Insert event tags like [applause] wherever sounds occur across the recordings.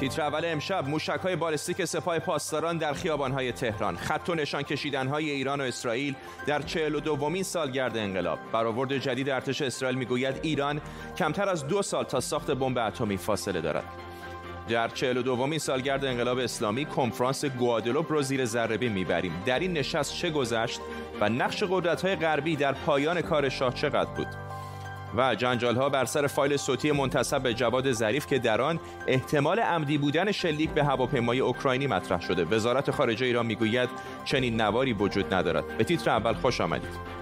تیتر اول امشب موشک های بالستیک سپاه پاسداران در خیابان های تهران. خط و نشان کشیدن های ایران و اسرائیل در 42 دومین سالگرد انقلاب. برآورد جدید ارتش اسرائیل می‌گوید ایران کمتر از دو سال تا ساخت بمب اتمی فاصله دارد. در 42 دومین سالگرد انقلاب اسلامی کنفرانس گوادلوپ رو زیر ذره می‌بریم. در این نشست چه گذشت و نقش قدرت های غربی در پایان کار شاه چقدر بود؟ و جنجال ها بر سر فایل صوتی منتصب به جواد ظریف که در آن احتمال عمدی بودن شلیک به هواپیمای اوکراینی مطرح شده. وزارت خارجه ایران می‌گوید چنین نواری وجود ندارد. به تیتر اول خوش آمدید.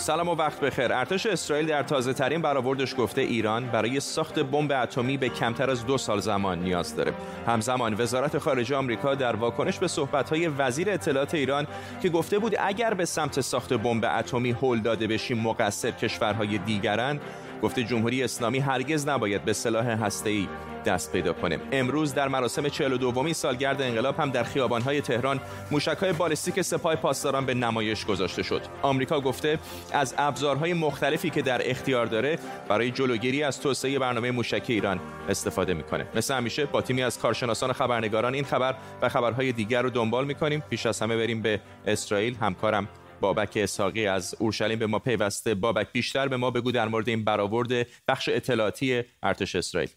سلام و وقت بخیر. ارتش اسرائیل در تازه ترین برآوردش گفته ایران برای ساخت بمب اتمی به کمتر از دو سال زمان نیاز داره. همزمان وزارت خارجه آمریکا در واکنش به صحبت‌های وزیر اطلاعات ایران که گفته بود اگر به سمت ساخت بمب اتمی هل داده بشیم مقصر کشورهای دیگرن گفته جمهوری اسلامی هرگز نباید به سلاح هسته‌ای دست پیدا کنه. امروز در مراسم 42 سالگرد انقلاب هم در خیابان‌های تهران موشک‌های بالستیک سپاه پاسداران به نمایش گذاشته شد. آمریکا گفته از ابزارهای مختلفی که در اختیار داره برای جلوگیری از توسعه برنامه موشکی ایران استفاده می‌کنه. مثل همیشه با تیمی از کارشناسان خبرنگاران این خبر و خبرهای دیگر رو دنبال می‌کنیم. پیش از همه بریم به اسرائیل. همکارم بابک اساقی از اورشلیم به ما پیوسته. بابک بیشتر به ما بگو در مورد این برآورد بخش اطلاعاتی ارتش اسرائیل.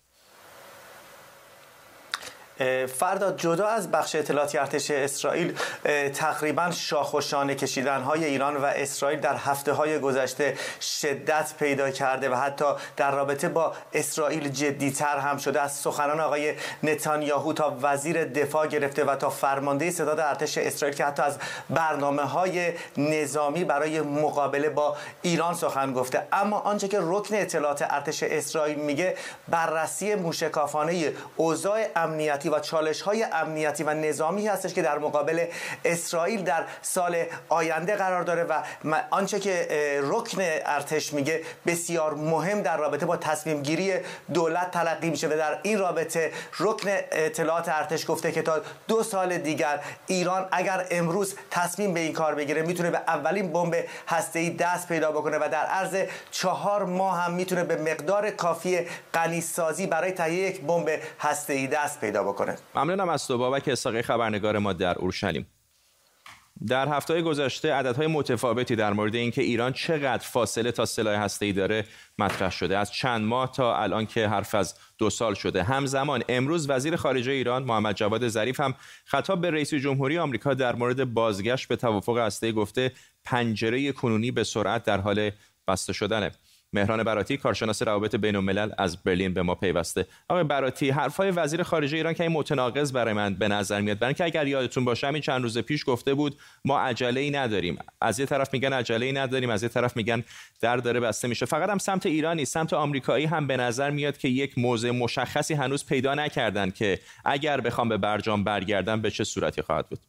فردا جدا از بخش اطلاعاتی ارتش اسرائیل تقریبا شاخ و شانه کشیدن های ایران و اسرائیل در هفته های گذشته شدت پیدا کرده و حتی در رابطه با اسرائیل جدیتر هم شده. از سخنان آقای نتانیاهو تا وزیر دفاع گرفته و تا فرمانده ستاد ارتش اسرائیل که حتی از برنامه های نظامی برای مقابله با ایران سخن گفته. اما آنچه که رکن اطلاعات ارتش اسرائیل میگه بررسی موشکافانه اوضاع امنیتی و چالش های امنیتی و نظامی هستش که در مقابل اسرائیل در سال آینده قرار داره و آنچه که رکن ارتش میگه بسیار مهم در رابطه با تصمیم گیری دولت تلقی میشه و در این رابطه رکن اطلاعات ارتش گفته که تا دو سال دیگر ایران اگر امروز تصمیم به این کار بگیره می‌تونه به اولین بمب ای دست پیدا بکنه و در عرض چهار ماه هم می‌تونه به مقدار کافی غنیسازی برای تهیه یک بمب ای دست پیدا بکنه. بکنه. ممنونم از تو بابک اساقی خبرنگار ما در اورشلیم. در هفته گذشته عددهای متفاوتی در مورد اینکه ایران چقدر فاصله تا سلاح هسته‌ای داره مطرح شده. از چند ماه تا الان که حرف از دو سال شده. همزمان امروز وزیر خارجه ایران محمد جواد ظریف هم خطاب به رئیس جمهوری آمریکا در مورد بازگشت به توافق هسته‌ای گفته پنجره کنونی به سرعت در حال بسته شدنه. مهران براتی کارشناس روابط بین الملل از برلین به ما پیوسته. آقای براتی حرفای وزیر خارجه ایران که این متناقض برای من به نظر میاد برای اینکه اگر یادتون باشه همین چند روز پیش گفته بود ما عجله ای نداریم. از یه طرف میگن عجله ای نداریم از یه طرف میگن در داره بسته میشه. فقط هم سمت ایرانی سمت آمریکایی هم به نظر میاد که یک موضع مشخصی هنوز پیدا نکردن که اگر بخوام به برجام برگردن به چه صورتی خواهد بود؟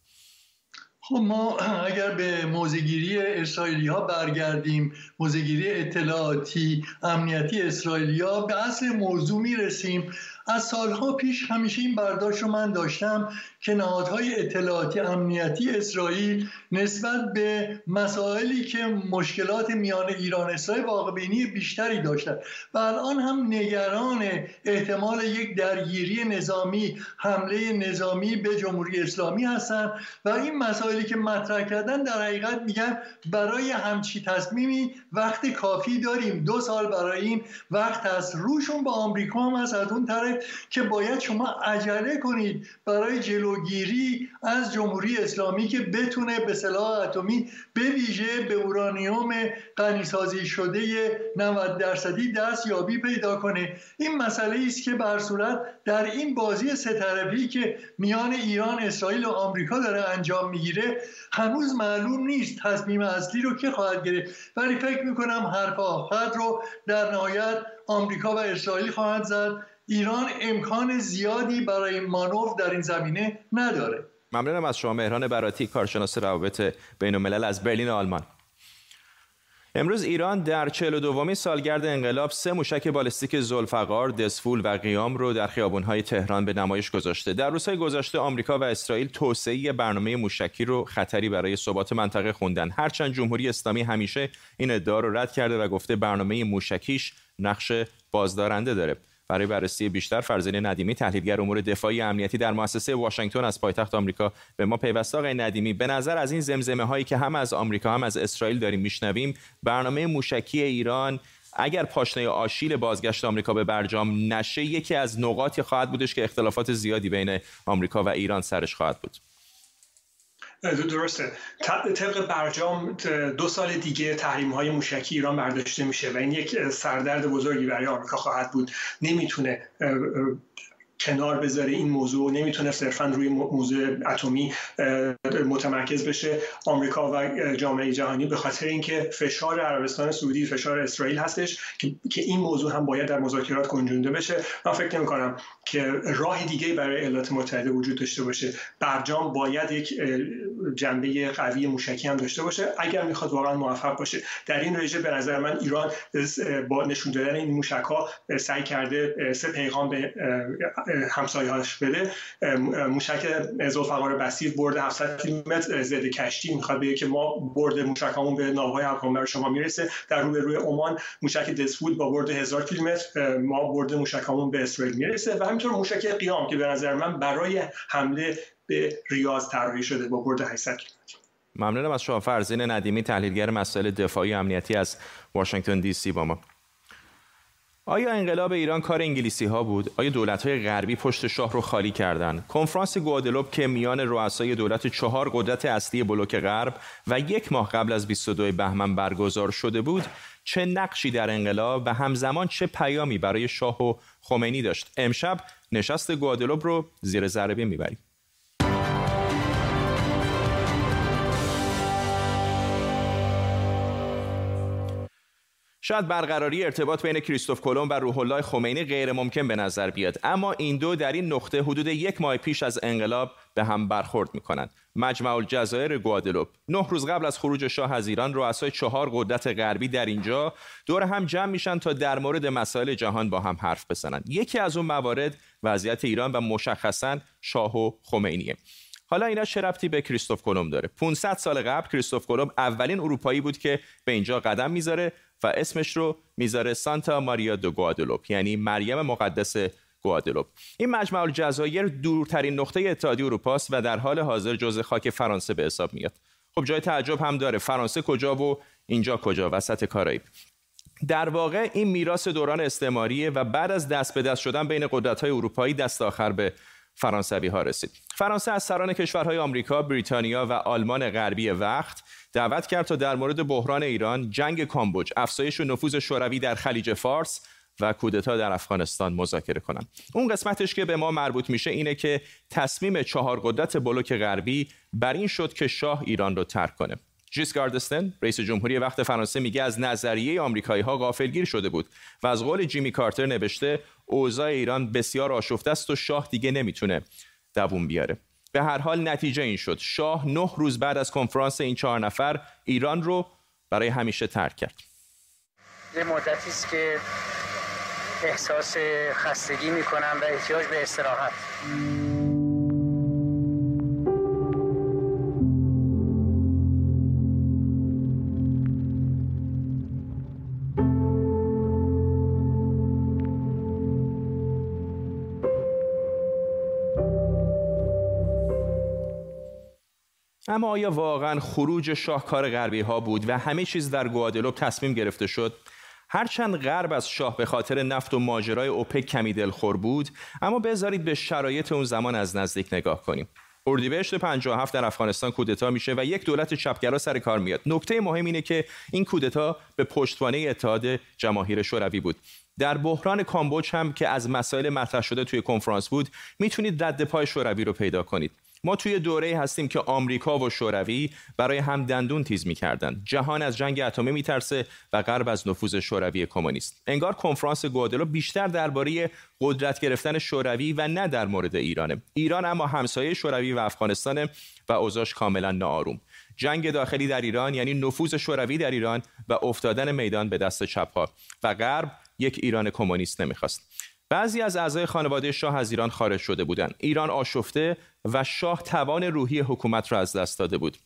خب ما [clears throat] اگر به موزگیری اسرائیلی ها برگردیم موزگیری اطلاعاتی امنیتی اسرائیلی ها به اصل موضوع می‌رسیم. از سالها پیش همیشه این برداشت رو من داشتم که نهادهای اطلاعاتی امنیتی اسرائیل نسبت به مسائلی که مشکلات میان ایران اسرائیل واقع بینی بیشتری داشتن. و الان هم نگران احتمال یک درگیری نظامی حمله نظامی به جمهوری اسلامی هستن و این مسائلی که مطرح کردن در حقیقت میگن برای همچی تصمیمی وقت کافی داریم. دو سال برای این وقت هست. روشون با آمریکا هم از اون طرف که باید شما عجله کنید برای جلوگیری از جمهوری اسلامی که بتونه به سلاح اتمی به ویژه به اورانیوم غنیسازی شده 90 درصدی دست یابی پیدا کنه. این مسئله است که بر صورت در این بازی سه طرفی که میان ایران اسرائیل و آمریکا داره انجام می‌گیره هنوز معلوم نیست تصمیم اصلی رو که خواهد گرفت. ولی فکر می‌کنم حرف آخر رو در نهایت آمریکا و اسرائیل خواهد زد. ایران امکان زیادی برای مانور در این زمینه نداره ممنونم از شما مهران براتی کارشناس روابط بین الملل از برلین آلمان امروز ایران در 42 سالگرد انقلاب سه موشک بالستیک زلفقار، دسفول و قیام رو در خیابان‌های تهران به نمایش گذاشته. در روزهای گذشته آمریکا و اسرائیل توسعه برنامه موشکی رو خطری برای ثبات منطقه خوندن. هرچند جمهوری اسلامی همیشه این ادعا رو رد کرده و گفته برنامه موشکیش نقش بازدارنده داره. برای بررسی بیشتر فرزین ندیمی تحلیلگر امور دفاعی امنیتی در مؤسسه واشنگتن از پایتخت آمریکا به ما پیوسته. آقای ندیمی به نظر از این زمزمه هایی که هم از آمریکا هم از اسرائیل داریم میشنویم برنامه موشکی ایران اگر پاشنه آشیل بازگشت آمریکا به برجام نشه یکی از نقاطی خواهد بودش که اختلافات زیادی بین آمریکا و ایران سرش خواهد بود. درسته. طبق برجام دو سال دیگه تحریم های موشکی ایران برداشته میشه و این یک سردرد بزرگی برای آمریکا خواهد بود. نمی‌تونه کنار بذاره این موضوع نمی‌تونه صرفا روی موضوع اتمی متمرکز بشه. آمریکا و جامعه جهانی به خاطر اینکه فشار عربستان سعودی فشار اسرائیل هستش که این موضوع هم باید در مذاکرات گنجونده بشه. من فکر نمی کنم که راه دیگه برای ایالات متحده وجود داشته باشه. برجام باید یک جنبه قوی موشکی هم داشته باشه. اگر می‌خواد واقعا موفق باشه در این رژه به نظر من ایران با نشون دادن این موشک ها سعی کرده سه پیغام به همسایه‌هاش بده. موشک زلفقار بسیر برد 700 کیلومتر ضد کشتی. می‌خواد بگه که ما برد موشکامون به ناوهای افغان شما می‌رسه. در روی روی عمان موشک دسفود با برد 1000 کیلومتر ما برد موشکامون به اسرائیل می‌رسه. و همینطور موشک قیام که به نظر من برای حمله به ریاض طراحی شده با برد 800 کیلومتر ممنونم از شما فرزین ندیمی تحلیلگر مسائل دفاعی امنیتی از واشنگتن دی سی با ما آیا انقلاب ایران کار انگلیسی ها بود؟ آیا دولت های غربی پشت شاه رو خالی کردند؟ کنفرانس گوادلوپ که میان رؤسای دولت چهار قدرت اصلی بلوک غرب و یک ماه قبل از 22 بهمن برگزار شده بود، چه نقشی در انقلاب و همزمان چه پیامی برای شاه و خمینی داشت؟ امشب نشست گوادلوپ رو زیر ذره می‌بریم. شاید برقراری ارتباط بین کریستوف کلمب و روح الله خمینی غیر ممکن به نظر بیاد. اما این دو در این نقطه حدود یک ماه پیش از انقلاب به هم برخورد می کنند مجمع الجزایر گوادلوپ. نه روز قبل از خروج شاه از ایران رؤسای چهار قدرت غربی در اینجا دور هم جمع میشن تا در مورد مسائل جهان با هم حرف بزنند. یکی از اون موارد وضعیت ایران و مشخصا شاه و خمینیه. حالا اینا چه ربطی به کریستوف کلمب داره؟ 500 سال قبل کریستوف کلمب اولین اروپایی بود که به اینجا قدم می‌ذاره. و اسمش رو می‌ذاره سانتا ماریا دو گوادلوپ یعنی مریم مقدس گوادلوپ. این مجمع الجزایر دورترین نقطه اتحادیه اروپا است و در حال حاضر جزء خاک فرانسه به حساب میاد. خب جای تعجب هم داره. فرانسه کجا و اینجا کجا؟ وسط کارائیب. در واقع این میراث دوران استعماریه و بعد از دست به دست شدن بین قدرت‌های اروپایی دست آخر به فرانسوی ها رسید فرانسه از سران کشورهای آمریکا، بریتانیا و آلمان غربی وقت دعوت کرد تا در مورد بحران ایران، جنگ کامبوج، افزایش و نفوذ شوروی در خلیج فارس و کودتا در افغانستان مذاکره کنند. اون قسمتش که به ما مربوط میشه اینه که تصمیم چهار قدرت بلوک غربی بر این شد که شاه ایران رو ترک کنه. جیس گاردستن رئیس جمهوری وقت فرانسه میگه از نظریه آمریکایی ها غافلگیر شده بود و از قول جیمی کارتر نوشته اوضاع ایران بسیار آشفته است و شاه دیگه نمی‌تونه دووم بیاره. به هر حال نتیجه این شد. شاه نه روز بعد از کنفرانس این چهار نفر ایران رو برای همیشه ترک کرد. یه مدتی است که احساس خستگی می‌کنم و احتیاج به استراحت. اما آیا واقعا خروج شاهکار غربی ها بود و همه چیز در گوادلوپ تصمیم گرفته شد؟ هرچند غرب از شاه به خاطر نفت و ماجرای اوپک کمی دلخور بود اما بذارید به شرایط اون زمان از نزدیک نگاه کنیم. اردیبهشت 57 در افغانستان کودتا میشه و یک دولت چپگرا سر کار میاد. نکته مهم اینه که این کودتا به پشتوانه اتحاد جماهیر شوروی بود. در بحران کامبوج هم که از مسائل مطرح شده توی کنفرانس بود می‌تونید رد پای شوروی رو پیدا کنید. ما توی دوره هستیم که آمریکا و شوروی برای هم دندون تیز می‌کردند. جهان از جنگ اتمی میترسه و غرب از نفوذ شوروی کمونیست. انگار کنفرانس گوادلو بیشتر درباره قدرت گرفتن شوروی و نه در مورد ایرانه. ایران اما همسایه شوروی و افغانستان و اوضاش کاملا ناآروم. جنگ داخلی در ایران یعنی نفوذ شوروی در ایران و افتادن میدان به دست چپها و غرب یک ایران کمونیست نمی‌خواست. بعضی از اعضای خانواده شاه از ایران خارج شده بودند. ایران آشفته و شاه توان روحی حکومت را از دست داده بود.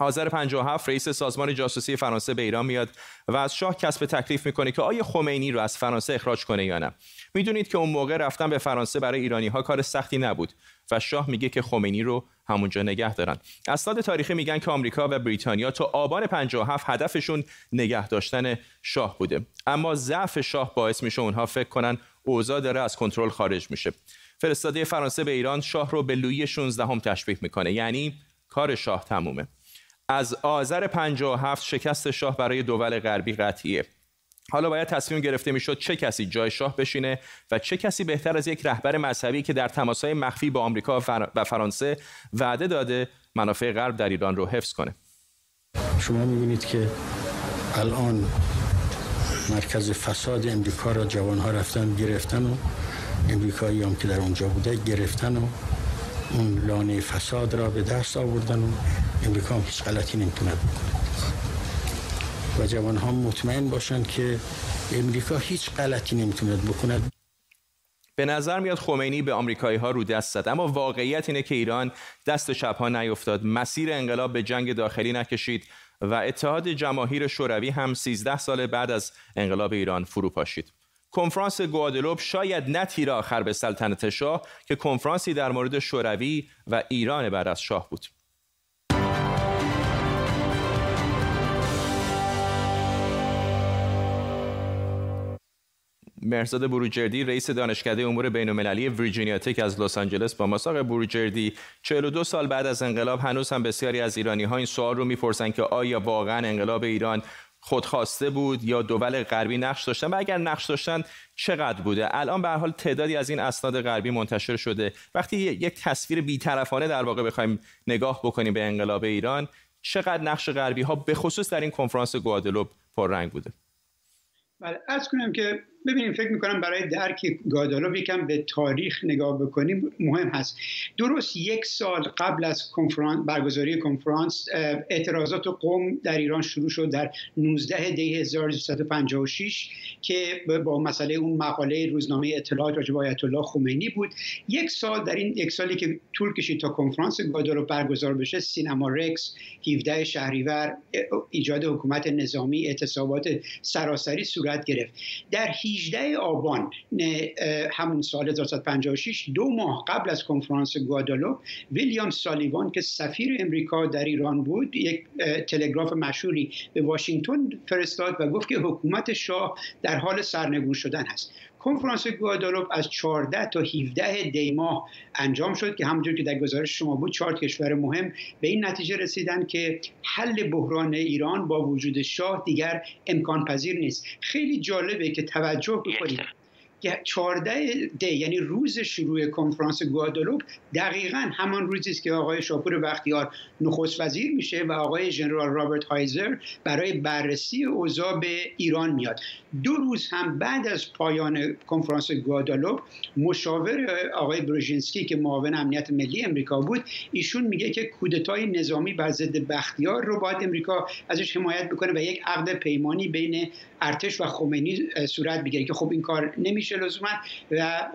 آذر 57 رئیس سازمان جاسوسی فرانسه به ایران میاد و از شاه کسب تکلیف می‌کنه که آیا خمینی رو از فرانسه اخراج کنه یا نه. می‌دونید که اون موقع رفتن به فرانسه برای ایرانی ها کار سختی نبود و شاه میگه که خمینی رو همونجا نگه دارن. اسناد تاریخی میگن که آمریکا و بریتانیا تا آبان 57 هدفشون نگه داشتن شاه بوده. اما ضعف شاه باعث میشه اونها فکر کنن اوضاع داره از کنترل خارج میشه. فرستاده فرانسه به ایران شاه رو به لویی 16 هم تشبیه می‌کنه. یعنی کار شاه تمومه. از آذر 57 شکست شاه برای دول غربی قطعیه. حالا باید تصمیم گرفته می‌شد چه کسی جای شاه بشینه و چه کسی بهتر از یک رهبر مذهبی که در تماسهای مخفی با آمریکا و فرانسه وعده داده منافع غرب در ایران رو حفظ کنه. شما می‌بینید که الان مرکز فساد امریکا را جوانها رفتن گرفتن و امریکایی هم که در اونجا بوده گرفتن و اون لانه فساد را به دست آوردن و امریکا هم هیچ غلطی نمی‌تونه بکنه. و جوان ها مطمئن باشن که امریکا هیچ غلطی نمی‌تونه بکنه. به نظر میاد خمینی به آمریکایی ها رو دست زد اما واقعیت اینه که ایران دست شب ها نیفتاد. مسیر انقلاب به جنگ داخلی نکشید. و اتحاد جماهیر شوروی هم 13 سال بعد از انقلاب ایران فرو پاشید کنفرانس گوادلوپ شاید نه تیر آخر به سلطنت شاه که کنفرانسی در مورد شوروی و ایران بعد از شاه بود. مرزاد بروجردی رئیس دانشکده امور بین‌المللی ویرجینیا تک از لس آنجلس با مساق بروجردی. 42 سال بعد از انقلاب هنوز هم بسیاری از ایرانی ها این سوال رو می‌پرسن که آیا واقعا انقلاب ایران خودخواسته بود یا دول غربی نقش داشتن؟ و اگر نقش داشتن چقدر بوده؟ الان به حال تعدادی از این اسناد غربی منتشر شده. وقتی یک تصویر بیطرفانه در واقع بخوایم نگاه بکنیم به انقلاب ایران چقدر نقش غربی ها به خصوص در این کنفرانس گوادلوپ پررنگ بوده؟ بله از کنم که ببینیم فکر می‌کنم برای درک گادالوب یکم به تاریخ نگاه بکنیم مهم هست. درست یک سال قبل از کنفرانس برگزاری کنفرانس اعتراضات قوم در ایران شروع شد در 19 دی 1356 که با مسئله اون مقاله روزنامه اطلاعات راجع آیت الله خمینی بود. یک سال در این یک سالی که طول کشید تا کنفرانس گادالوب برگزار بشه سینما رکس 17 شهریور ایجاد حکومت نظامی اعتصابات سراسری صورت گرفت. در 18 آبان همون سال 1956 دو ماه قبل از کنفرانس گوادالوپ ویلیام سالیوان که سفیر امریکا در ایران بود یک تلگراف مشهوری به واشنگتن فرستاد و گفت که حکومت شاه در حال سرنگون شدن است کنفرانس گوادالوپ از 14 تا 17 دی ماه انجام شد که همونجور که در گزارش شما بود چهار کشور مهم به این نتیجه رسیدن که حل بحران ایران با وجود شاه دیگر امکان پذیر نیست. خیلی جالبه که توجه بکنید. 14 دی یعنی روز شروع کنفرانس گوادالوپ دقیقا همان روزی است که آقای شاپور بختیار نخست وزیر میشه و آقای ژنرال رابرت هایزر برای بررسی اوضاع به ایران میاد. دو روز هم بعد از پایان کنفرانس گوادالوپ مشاور آقای بروژینسکی که معاون امنیت ملی امریکا بود ایشون میگه که کودتای نظامی بر ضد بختیار رو باید امریکا ازش حمایت بکنه و یک عقد پیمانی بین ارتش و خمینی صورت بگیره که خب این کار نمیشه. لزوما و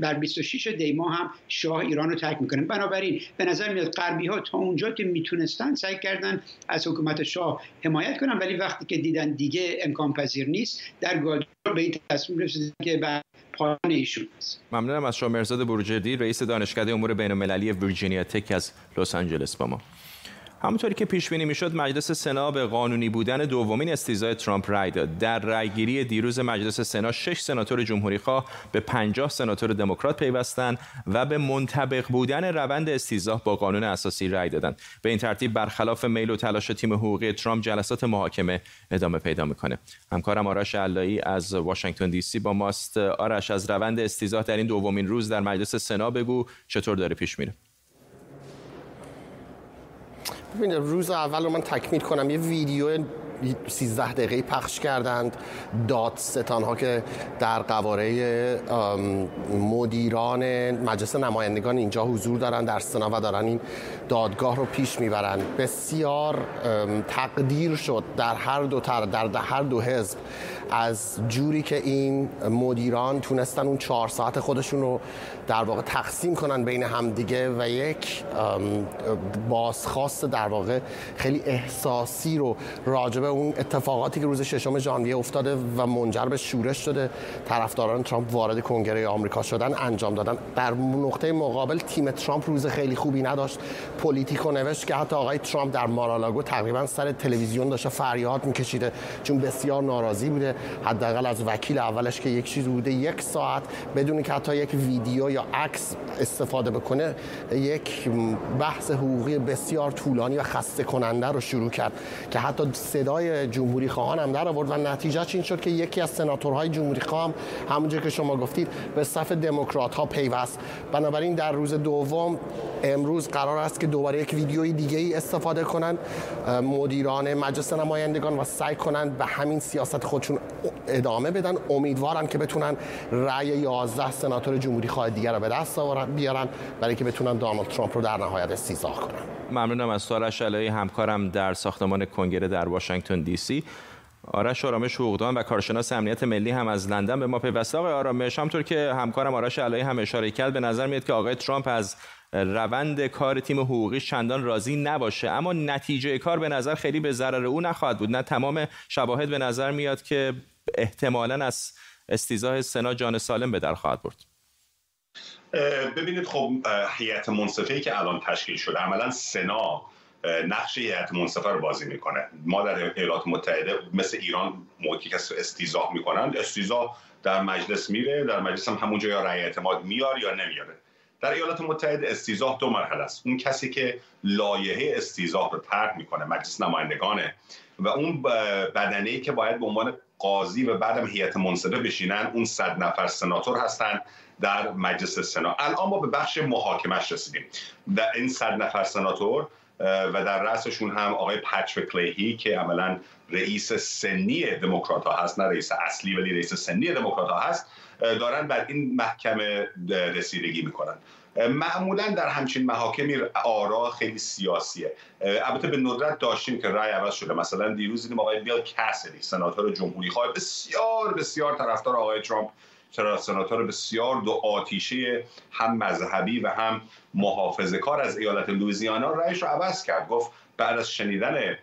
بر 26 دی ماه هم شاه ایران رو ترک می‌کنه. بنابراین به نظر میاد غربی ها تا اونجا که می‌تونستن سعی کردن از حکومت شاه حمایت کنن ولی وقتی که دیدن دیگه امکان پذیر نیست در گادو به این تصمیم رسیدن که به پایان ایشون ممنونم از شما مرزاد بروجردی رئیس دانشکده امور بین‌المللی ویرجینیا تک از لس آنجلس با ما. همونطوری که پیش بینی می‌شد مجلس سنا به قانونی بودن دومین استیزای ترامپ رای داد. در رایگیری دیروز مجلس سنا شش سناتور جمهوری خواه به 50 سناتور دموکرات پیوستند و به منطبق بودن روند استیزا با قانون اساسی رای دادند به این ترتیب برخلاف میل و تلاش تیم حقوقی ترامپ جلسات محاکمه ادامه پیدا می‌کنه. همکارم آرش علایی از واشنگتن دی سی با ماست. آرش از روند استیزا در این دومین روز در مجلس سنا بگو چطور داره پیش میره؟ روز اول رو من تکمیل کنم یه ویدیو 13 دقیقه پخش کردند. دادستان ها که در قواره مدیران مجلس نمایندگان اینجا حضور دارن در سنا و دارن این دادگاه رو پیش می‌برند بسیار تقدیر شد در هر دو تر در هر دو حزب. از جوری که این مدیران تونستن اون چهار ساعت خودشون رو در واقع تقسیم کنن بین همدیگه و یک بازخواست در واقع خیلی احساسی رو راجبه اون اتفاقاتی که روز ششم ژانویه افتاده و منجر به شورش شده طرفداران ترامپ وارد کنگره آمریکا شدن انجام دادن. در نقطه مقابل تیم ترامپ روز خیلی خوبی نداشت. پولیتیکو نوشت که حتی آقای ترامپ در مارالاگو تقریبا سر تلویزیون داشته فریاد میکشیده چون بسیار ناراضی بوده. حداقل از وکیل اولش که یک چیز بوده یک ساعت بدون اینکه حتی یک ویدیو یا عکس استفاده بکنه یک بحث حقوقی بسیار طولانی و خسته کننده رو شروع کرد که حتی صدای جمهوری خواهان هم در آورد و نتیجه این شد که یکی از سناتورهای جمهوری خواهم همونجور که شما گفتید به صف دموکرات ها پیوست. بنابراین در روز دوم امروز قرار است که دوباره یک ویدیوی دیگه ای استفاده کنند. مدیران مجلس نمایندگان و سعی کنند به همین سیاست خودشون ادامه بدن. امیدوارن که بتونن رأی 11 سناتور جمهوری خواه دیگر رو به دست بیارن برای که بتونن دانالد ترامپ رو در نهایت استیضاح کنن. ممنونم از سارش علایی همکارم در ساختمان کنگره در واشنگتن دی سی. آرش آرامش حقوقدان و کارشناس امنیت ملی هم از لندن به ما پیوسته. آقای آرامش همطور که همکارم آرش علایی هم اشاره کرد به نظر میاد که آقای ترامپ از روند کار تیم حقوقی چندان راضی نباشه. اما نتیجه کار به نظر خیلی به ضرر او نخواهد بود. نه تمام شواهد به نظر میاد که احتمالا از استیزاه سنا جان سالم به در خواهد برد. ببینید خب هیئت منصفه که الان تشکیل شده عملا سنا نقش هیئت منصفه رو بازی می‌کنه. ما در ایالات متحده مثل ایران موقعی که استیزاه می‌کنن استیزاه در مجلس میره در مجلس هم همونجا یا رأی اعتماد میار یا نمیاره. در ایالات متحده استیزاه دو مرحله است. اون کسی که لایحه استیزاه رو طرح می‌کنه مجلس نمایندگانه و اون بدنه که باید به عنوان قاضی و بعدم هیئت منصفه بشینن اون صد نفر سناتور هستند در مجلس سنا. الان ما به بخش محاکمش رسیدیم. در این صد نفر سناتور و در رأسشون هم آقای پچ کلیهی که عملا رئیس سنی دموکرات هست نه رئیس اصلی ولی رئیس سنی دموکرات هست. دارن بر این محکمه رسیدگی می‌کنن. معمولا در همچین محاکمی آرا خیلی سیاسیه. البته به ندرت داشتیم که رأی عوض شده. مثلا دیروز دیدیم آقای بیل کاسدی سناتور جمهوری خواه بسیار بسیار طرفدار آقای ترامپ. چرا؟ سناتور بسیار دو آتیشه هم مذهبی و هم محافظه کار از ایالت لوزیانا رأیش رو عوض کرد. گفت بعد از شنیدن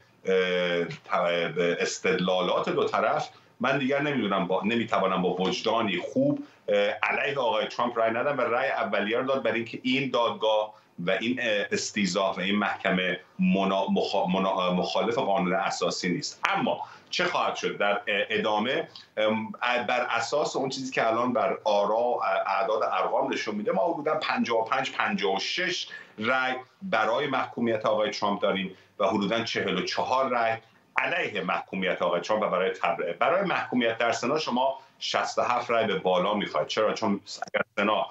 استدلالات دو طرف من دیگر نمی‌دونم با نمی‌توانم با وجدانی خوب علیه آقای ترامپ رای ندم و رای اولیه رو داد برای اینکه این دادگاه و این استیزا و این محکمه مخالف قانون اساسی نیست. اما چه خواهد شد؟ در ادامه بر اساس اون چیزی که الان بر آرا اعداد ارقام نشون میده ما حدودا 55 56 رای برای محکومیت آقای ترامپ داریم و حدودا 44 رای علیه محکومیت آقای ترامپ و برای تبرئه. برای محکومیت در سنا شما 67 رای به بالا می‌خواید. چرا؟ چون اگر سنا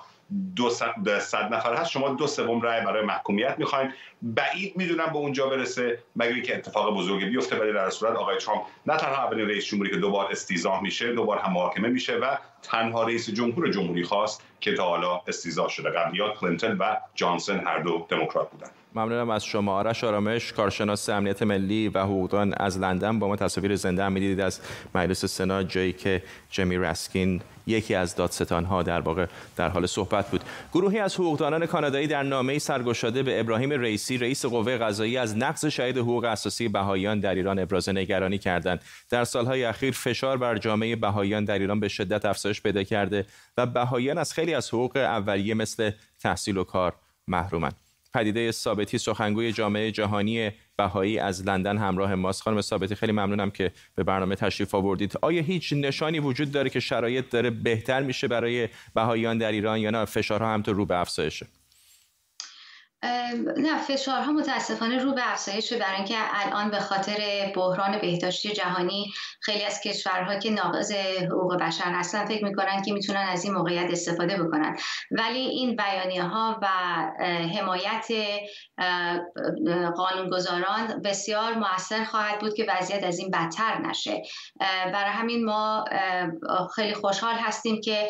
دو صد نفر هست شما دو سوم رای برای محکومیت می‌خواین. بعید می‌دونم به اونجا برسه مگر اینکه اتفاق بزرگی بیفته ولی در صورت آقای ترامپ نه تنها اولین رئیس جمهوری که دوبار استیزاه میشه دوبار هم محاکمه میشه و تنها رئیس جمهور جمهوری خواست که تا حالا استیزاه شده. قبلیات کلینتون و جانسون هر دو دموکرات بودن ممنونم از شما. آرش آرامش کارشناس امنیت ملی و حقوقدان از لندن با ما تصاویر زنده هم می‌دیدید از مجلس سنا جایی که جمی رسکین یکی از ها در واقع در حال صحبت بود. گروهی از حقوقدانان کانادایی در نامه سرگشاده به ابراهیم رئیسی رئیس قوه قضایی از نقض شهید حقوق اساسی بهاییان در ایران ابراز نگرانی کردند. در سالهای اخیر فشار بر جامعه بهاییان در ایران به شدت افزایش پیدا کرده و بهاییان از خیلی از حقوق اولیه مثل تحصیل و کار محرومند پدیده ثابتی سخنگوی جامعه جهانی بهایی از لندن همراه ماست. خانم ثابتی خیلی ممنونم که به برنامه تشریف آوردید. آیا هیچ نشانی وجود داره که شرایط داره بهتر میشه برای بهاییان در ایران یا نه؟ فشارها هم تو رو به افزایشه. نه فشارها متاسفانه رو به افزایش برای اینکه الان به خاطر بحران بهداشتی جهانی خیلی از کشورها که ناقض حقوق بشر هستن فکر می‌کنن که می‌تونن از این موقعیت استفاده بکنن. ولی این بیانیه ها و حمایت قانونگذاران بسیار موثر خواهد بود که وضعیت از این بدتر نشه. برای همین ما خیلی خوشحال هستیم که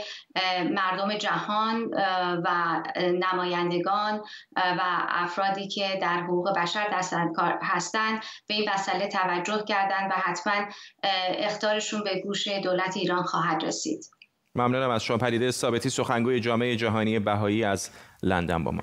مردم جهان و نمایندگان و افرادی که در حقوق بشر دست کار هستند به این مسئله توجه کردند و حتما اختارشون به گوش دولت ایران خواهد رسید. ممنونم از شما پریده ثابتی سخنگوی جامعه جهانی بهایی از لندن با ما.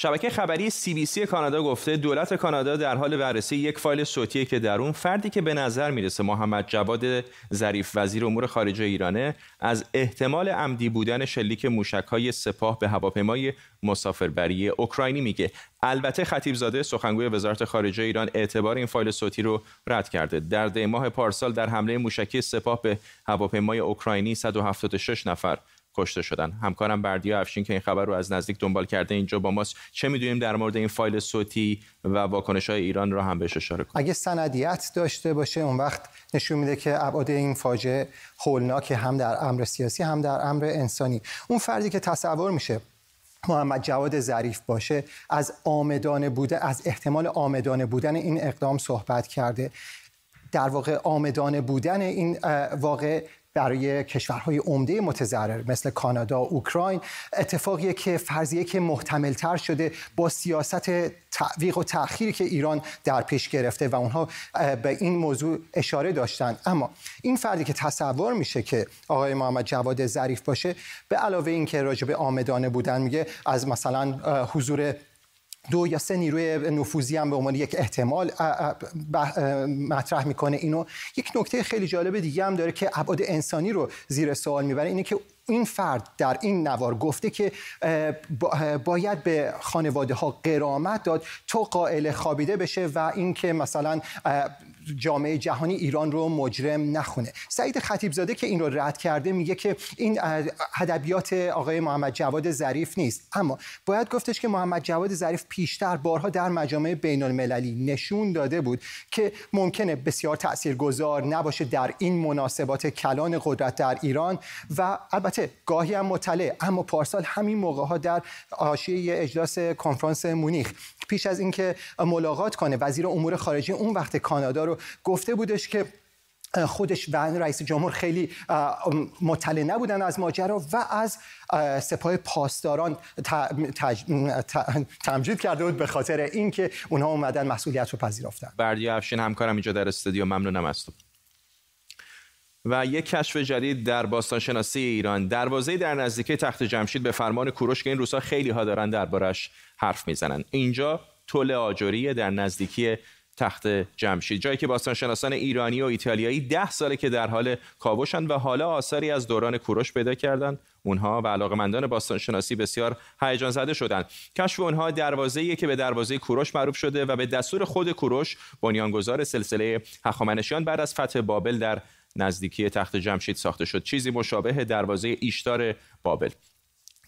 شبکه خبری سی کانادا گفته دولت کانادا در حال بررسی یک فایل صوتی که در اون فردی که به نظر می‌رسه محمد جواد ظریف وزیر امور خارجه ایرانه از احتمال عمدی بودن شلیک موشک‌های سپاه به هواپیمای مسافربری اوکراینی میگه. البته خطیبزاده سخنگوی وزارت خارجه ایران اعتبار این فایل صوتی رو رد کرده. در دی ماه پارسال در حمله موشکی سپاه به هواپیمای اوکراینی 176 نفر کشته شدن. همکارم بردیا افشین که این خبر رو از نزدیک دنبال کرده اینجا با ماست. چه می‌دونیم در مورد این فایل صوتی و واکنش های ایران را هم بهش اشاره کنیم؟ اگه سندیت داشته باشه اون وقت نشون میده که ابعاد این فاجعه هولناک هم در امر سیاسی هم در امر انسانی. اون فردی که تصور میشه محمد جواد ظریف باشه از آمدانه بوده از احتمال آمدانه بودن این اقدام صحبت کرده. در واقع آمدانه بودن این واقع برای کشورهای عمده متضرر مثل کانادا و اوکراین. اتفاقیه که فرضیه که محتملتر شده با سیاست تعویق و تأخیری که ایران در پیش گرفته و اونها به این موضوع اشاره داشتن. اما این فردی که تصور میشه که آقای محمد جواد ظریف باشه به علاوه اینکه راجع به آمدانه بودن میگه از مثلا حضور دو یا سه نیروی نفوذی هم به عنوان یک احتمال مطرح می‌کنه اینو. یک نکته خیلی جالب دیگه هم داره که ابعاد انسانی رو زیر سوال می‌بره اینه که این فرد در این نوار گفته که باید به خانواده ها قرامت داد تو قائل خوابیده بشه و اینکه مثلا جامعه جهانی ایران رو مجرم نخونه. سعید خطیبزاده که این رو رد کرده میگه که این ادبیات آقای محمد جواد ظریف نیست. اما باید گفتش که محمد جواد ظریف پیشتر بارها در مجامع بین المللی نشون داده بود که ممکنه بسیار تاثیرگذار نباشه در این مناسبات کلان قدرت در ایران و البته گاهی هم مطلع اما پارسال همین موقع ها در حاشیه اجلاس کنفرانس مونیخ. پیش از اینکه ملاقات کنه وزیر امور خارجه اون وقت کانادا رو گفته بودش که خودش و رئیس جمهور خیلی مطلع نبودن از ماجرا و از سپاه پاسداران تمجید کرده بود به خاطر اینکه اونها اومدن مسئولیت رو پذیرفتن. بردی افشین همکارم اینجا در استودیو ممنونم از تو. و یک کشف جدید در باستانشناسی ایران. دروازه در نزدیکی تخت جمشید به فرمان کوروش که این روزها خیلی ها دارن دربارش حرف می‌زنن. اینجا طول آجوری در نزدیکی تخت جمشید. جایی که باستانشناسان ایرانی و ایتالیایی ده ساله که در حال کاوشند و حالا آثاری از دوران کوروش پیدا کردند اونها و علاقمندان باستانشناسی بسیار هیجان زده شدند. کشف اونها دروازه‌ای که به دروازه کوروش معروف شده و به دستور خود کوروش بنیانگذار سلسله هخامنشیان بعد از فتح بابل در نزدیکی تخت جمشید ساخته شد. چیزی مشابه دروازه ایشتار بابل.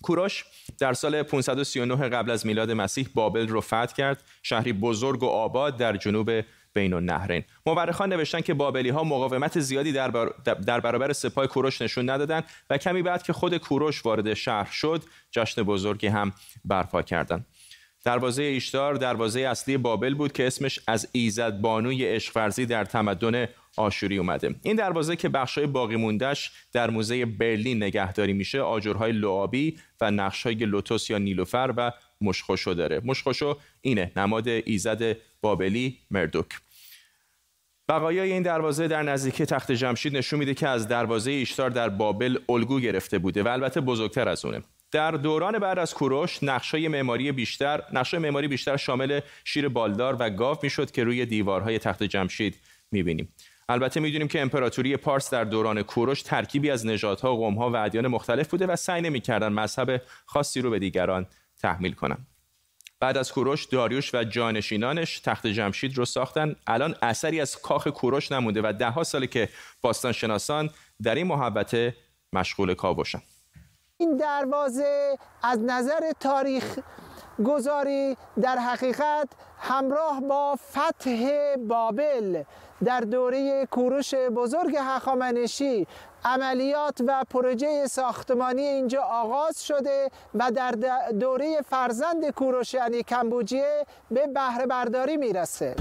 کوروش در سال 539 قبل از میلاد مسیح بابل رو فتح کرد شهری بزرگ و آباد در جنوب بین النهرین. مورخان نوشتن که بابلی ها مقاومت زیادی در, در برابر سپاه کوروش نشون ندادند و کمی بعد که خود کوروش وارد شهر شد جشن بزرگی هم برپا کردند. دروازه ایشتار دروازه اصلی بابل بود که اسمش از ایزد بانوی عشق در تمدن آشوری اومده. این دروازه که بخشای باقی موندهش در موزه برلین نگهداری میشه آجرهای لعابی و نقشهای لوتوس یا نیلوفر و مشخوشو داره. مشخوشو اینه نماد ایزد بابلی مردوک. بقایای این دروازه در نزدیکی تخت جمشید نشون میده که از دروازه ایشتار در بابل الگو گرفته بوده و البته بزرگتر از اونه. در دوران بعد از کوروش نقشای معماری بیشتر نقشای معماری بیشتر شامل شیر بالدار و گاو می‌شد که روی دیوارهای تخت جمشید می‌بینیم. البته می‌دونیم که امپراتوری پارس در دوران کوروش ترکیبی از نژادها، قومها و ادیان مختلف بوده و سعی نمی‌کردن مذهب خاصی رو به دیگران تحمیل کنن. بعد از کوروش داریوش و جانشینانش تخت جمشید رو ساختن الان اثری از کاخ کوروش نمونده و ده ها ساله که باستان شناسان در این محبته مشغول کاوشن این دروازه از نظر تاریخ گذاری در حقیقت همراه با فتح بابل در دوره کوروش بزرگ هخامنشی عملیات و پروژه ساختمانی اینجا آغاز شده و در دوره فرزند کوروش یعنی کمبوجیه به بهره برداری می‌رسه.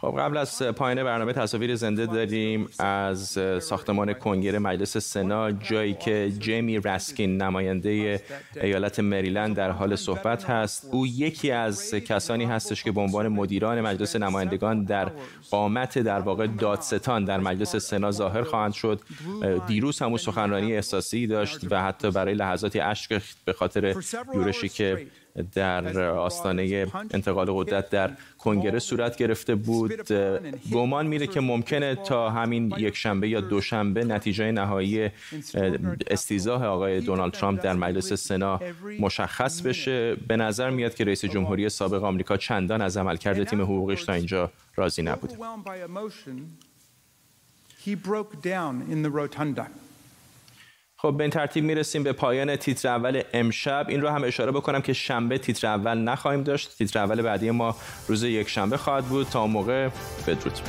خب قبل از پایان برنامه تصاویر زنده داریم از ساختمان کنگره مجلس سنا جایی که جیمی رسکین نماینده ایالت مریلند در حال صحبت هست. او یکی از کسانی هستش که به عنوان مدیران مجلس نمایندگان در قامت در واقع دادستان در مجلس سنا ظاهر خواهند شد. دیروز همون سخنرانی احساسی داشت و حتی برای لحظاتی اشک به خاطر یورشی که در آستانه انتقال قدرت در کنگره صورت گرفته بود. گمان میره که ممکنه تا همین یک شنبه یا دوشنبه نتیجه نهایی استیزاه آقای دونالد ترامپ در مجلس سنا مشخص بشه. به نظر میاد که رئیس جمهوری سابق آمریکا چندان از عملکرد تیم حقوقش تا اینجا راضی نبوده. خب به این ترتیب می‌رسیم به پایان تیتر اول امشب. این رو هم اشاره بکنم که شنبه تیتر اول نخواهیم داشت. تیتر اول بعدی ما روز یک شنبه خواهد بود. تا موقع بدرود.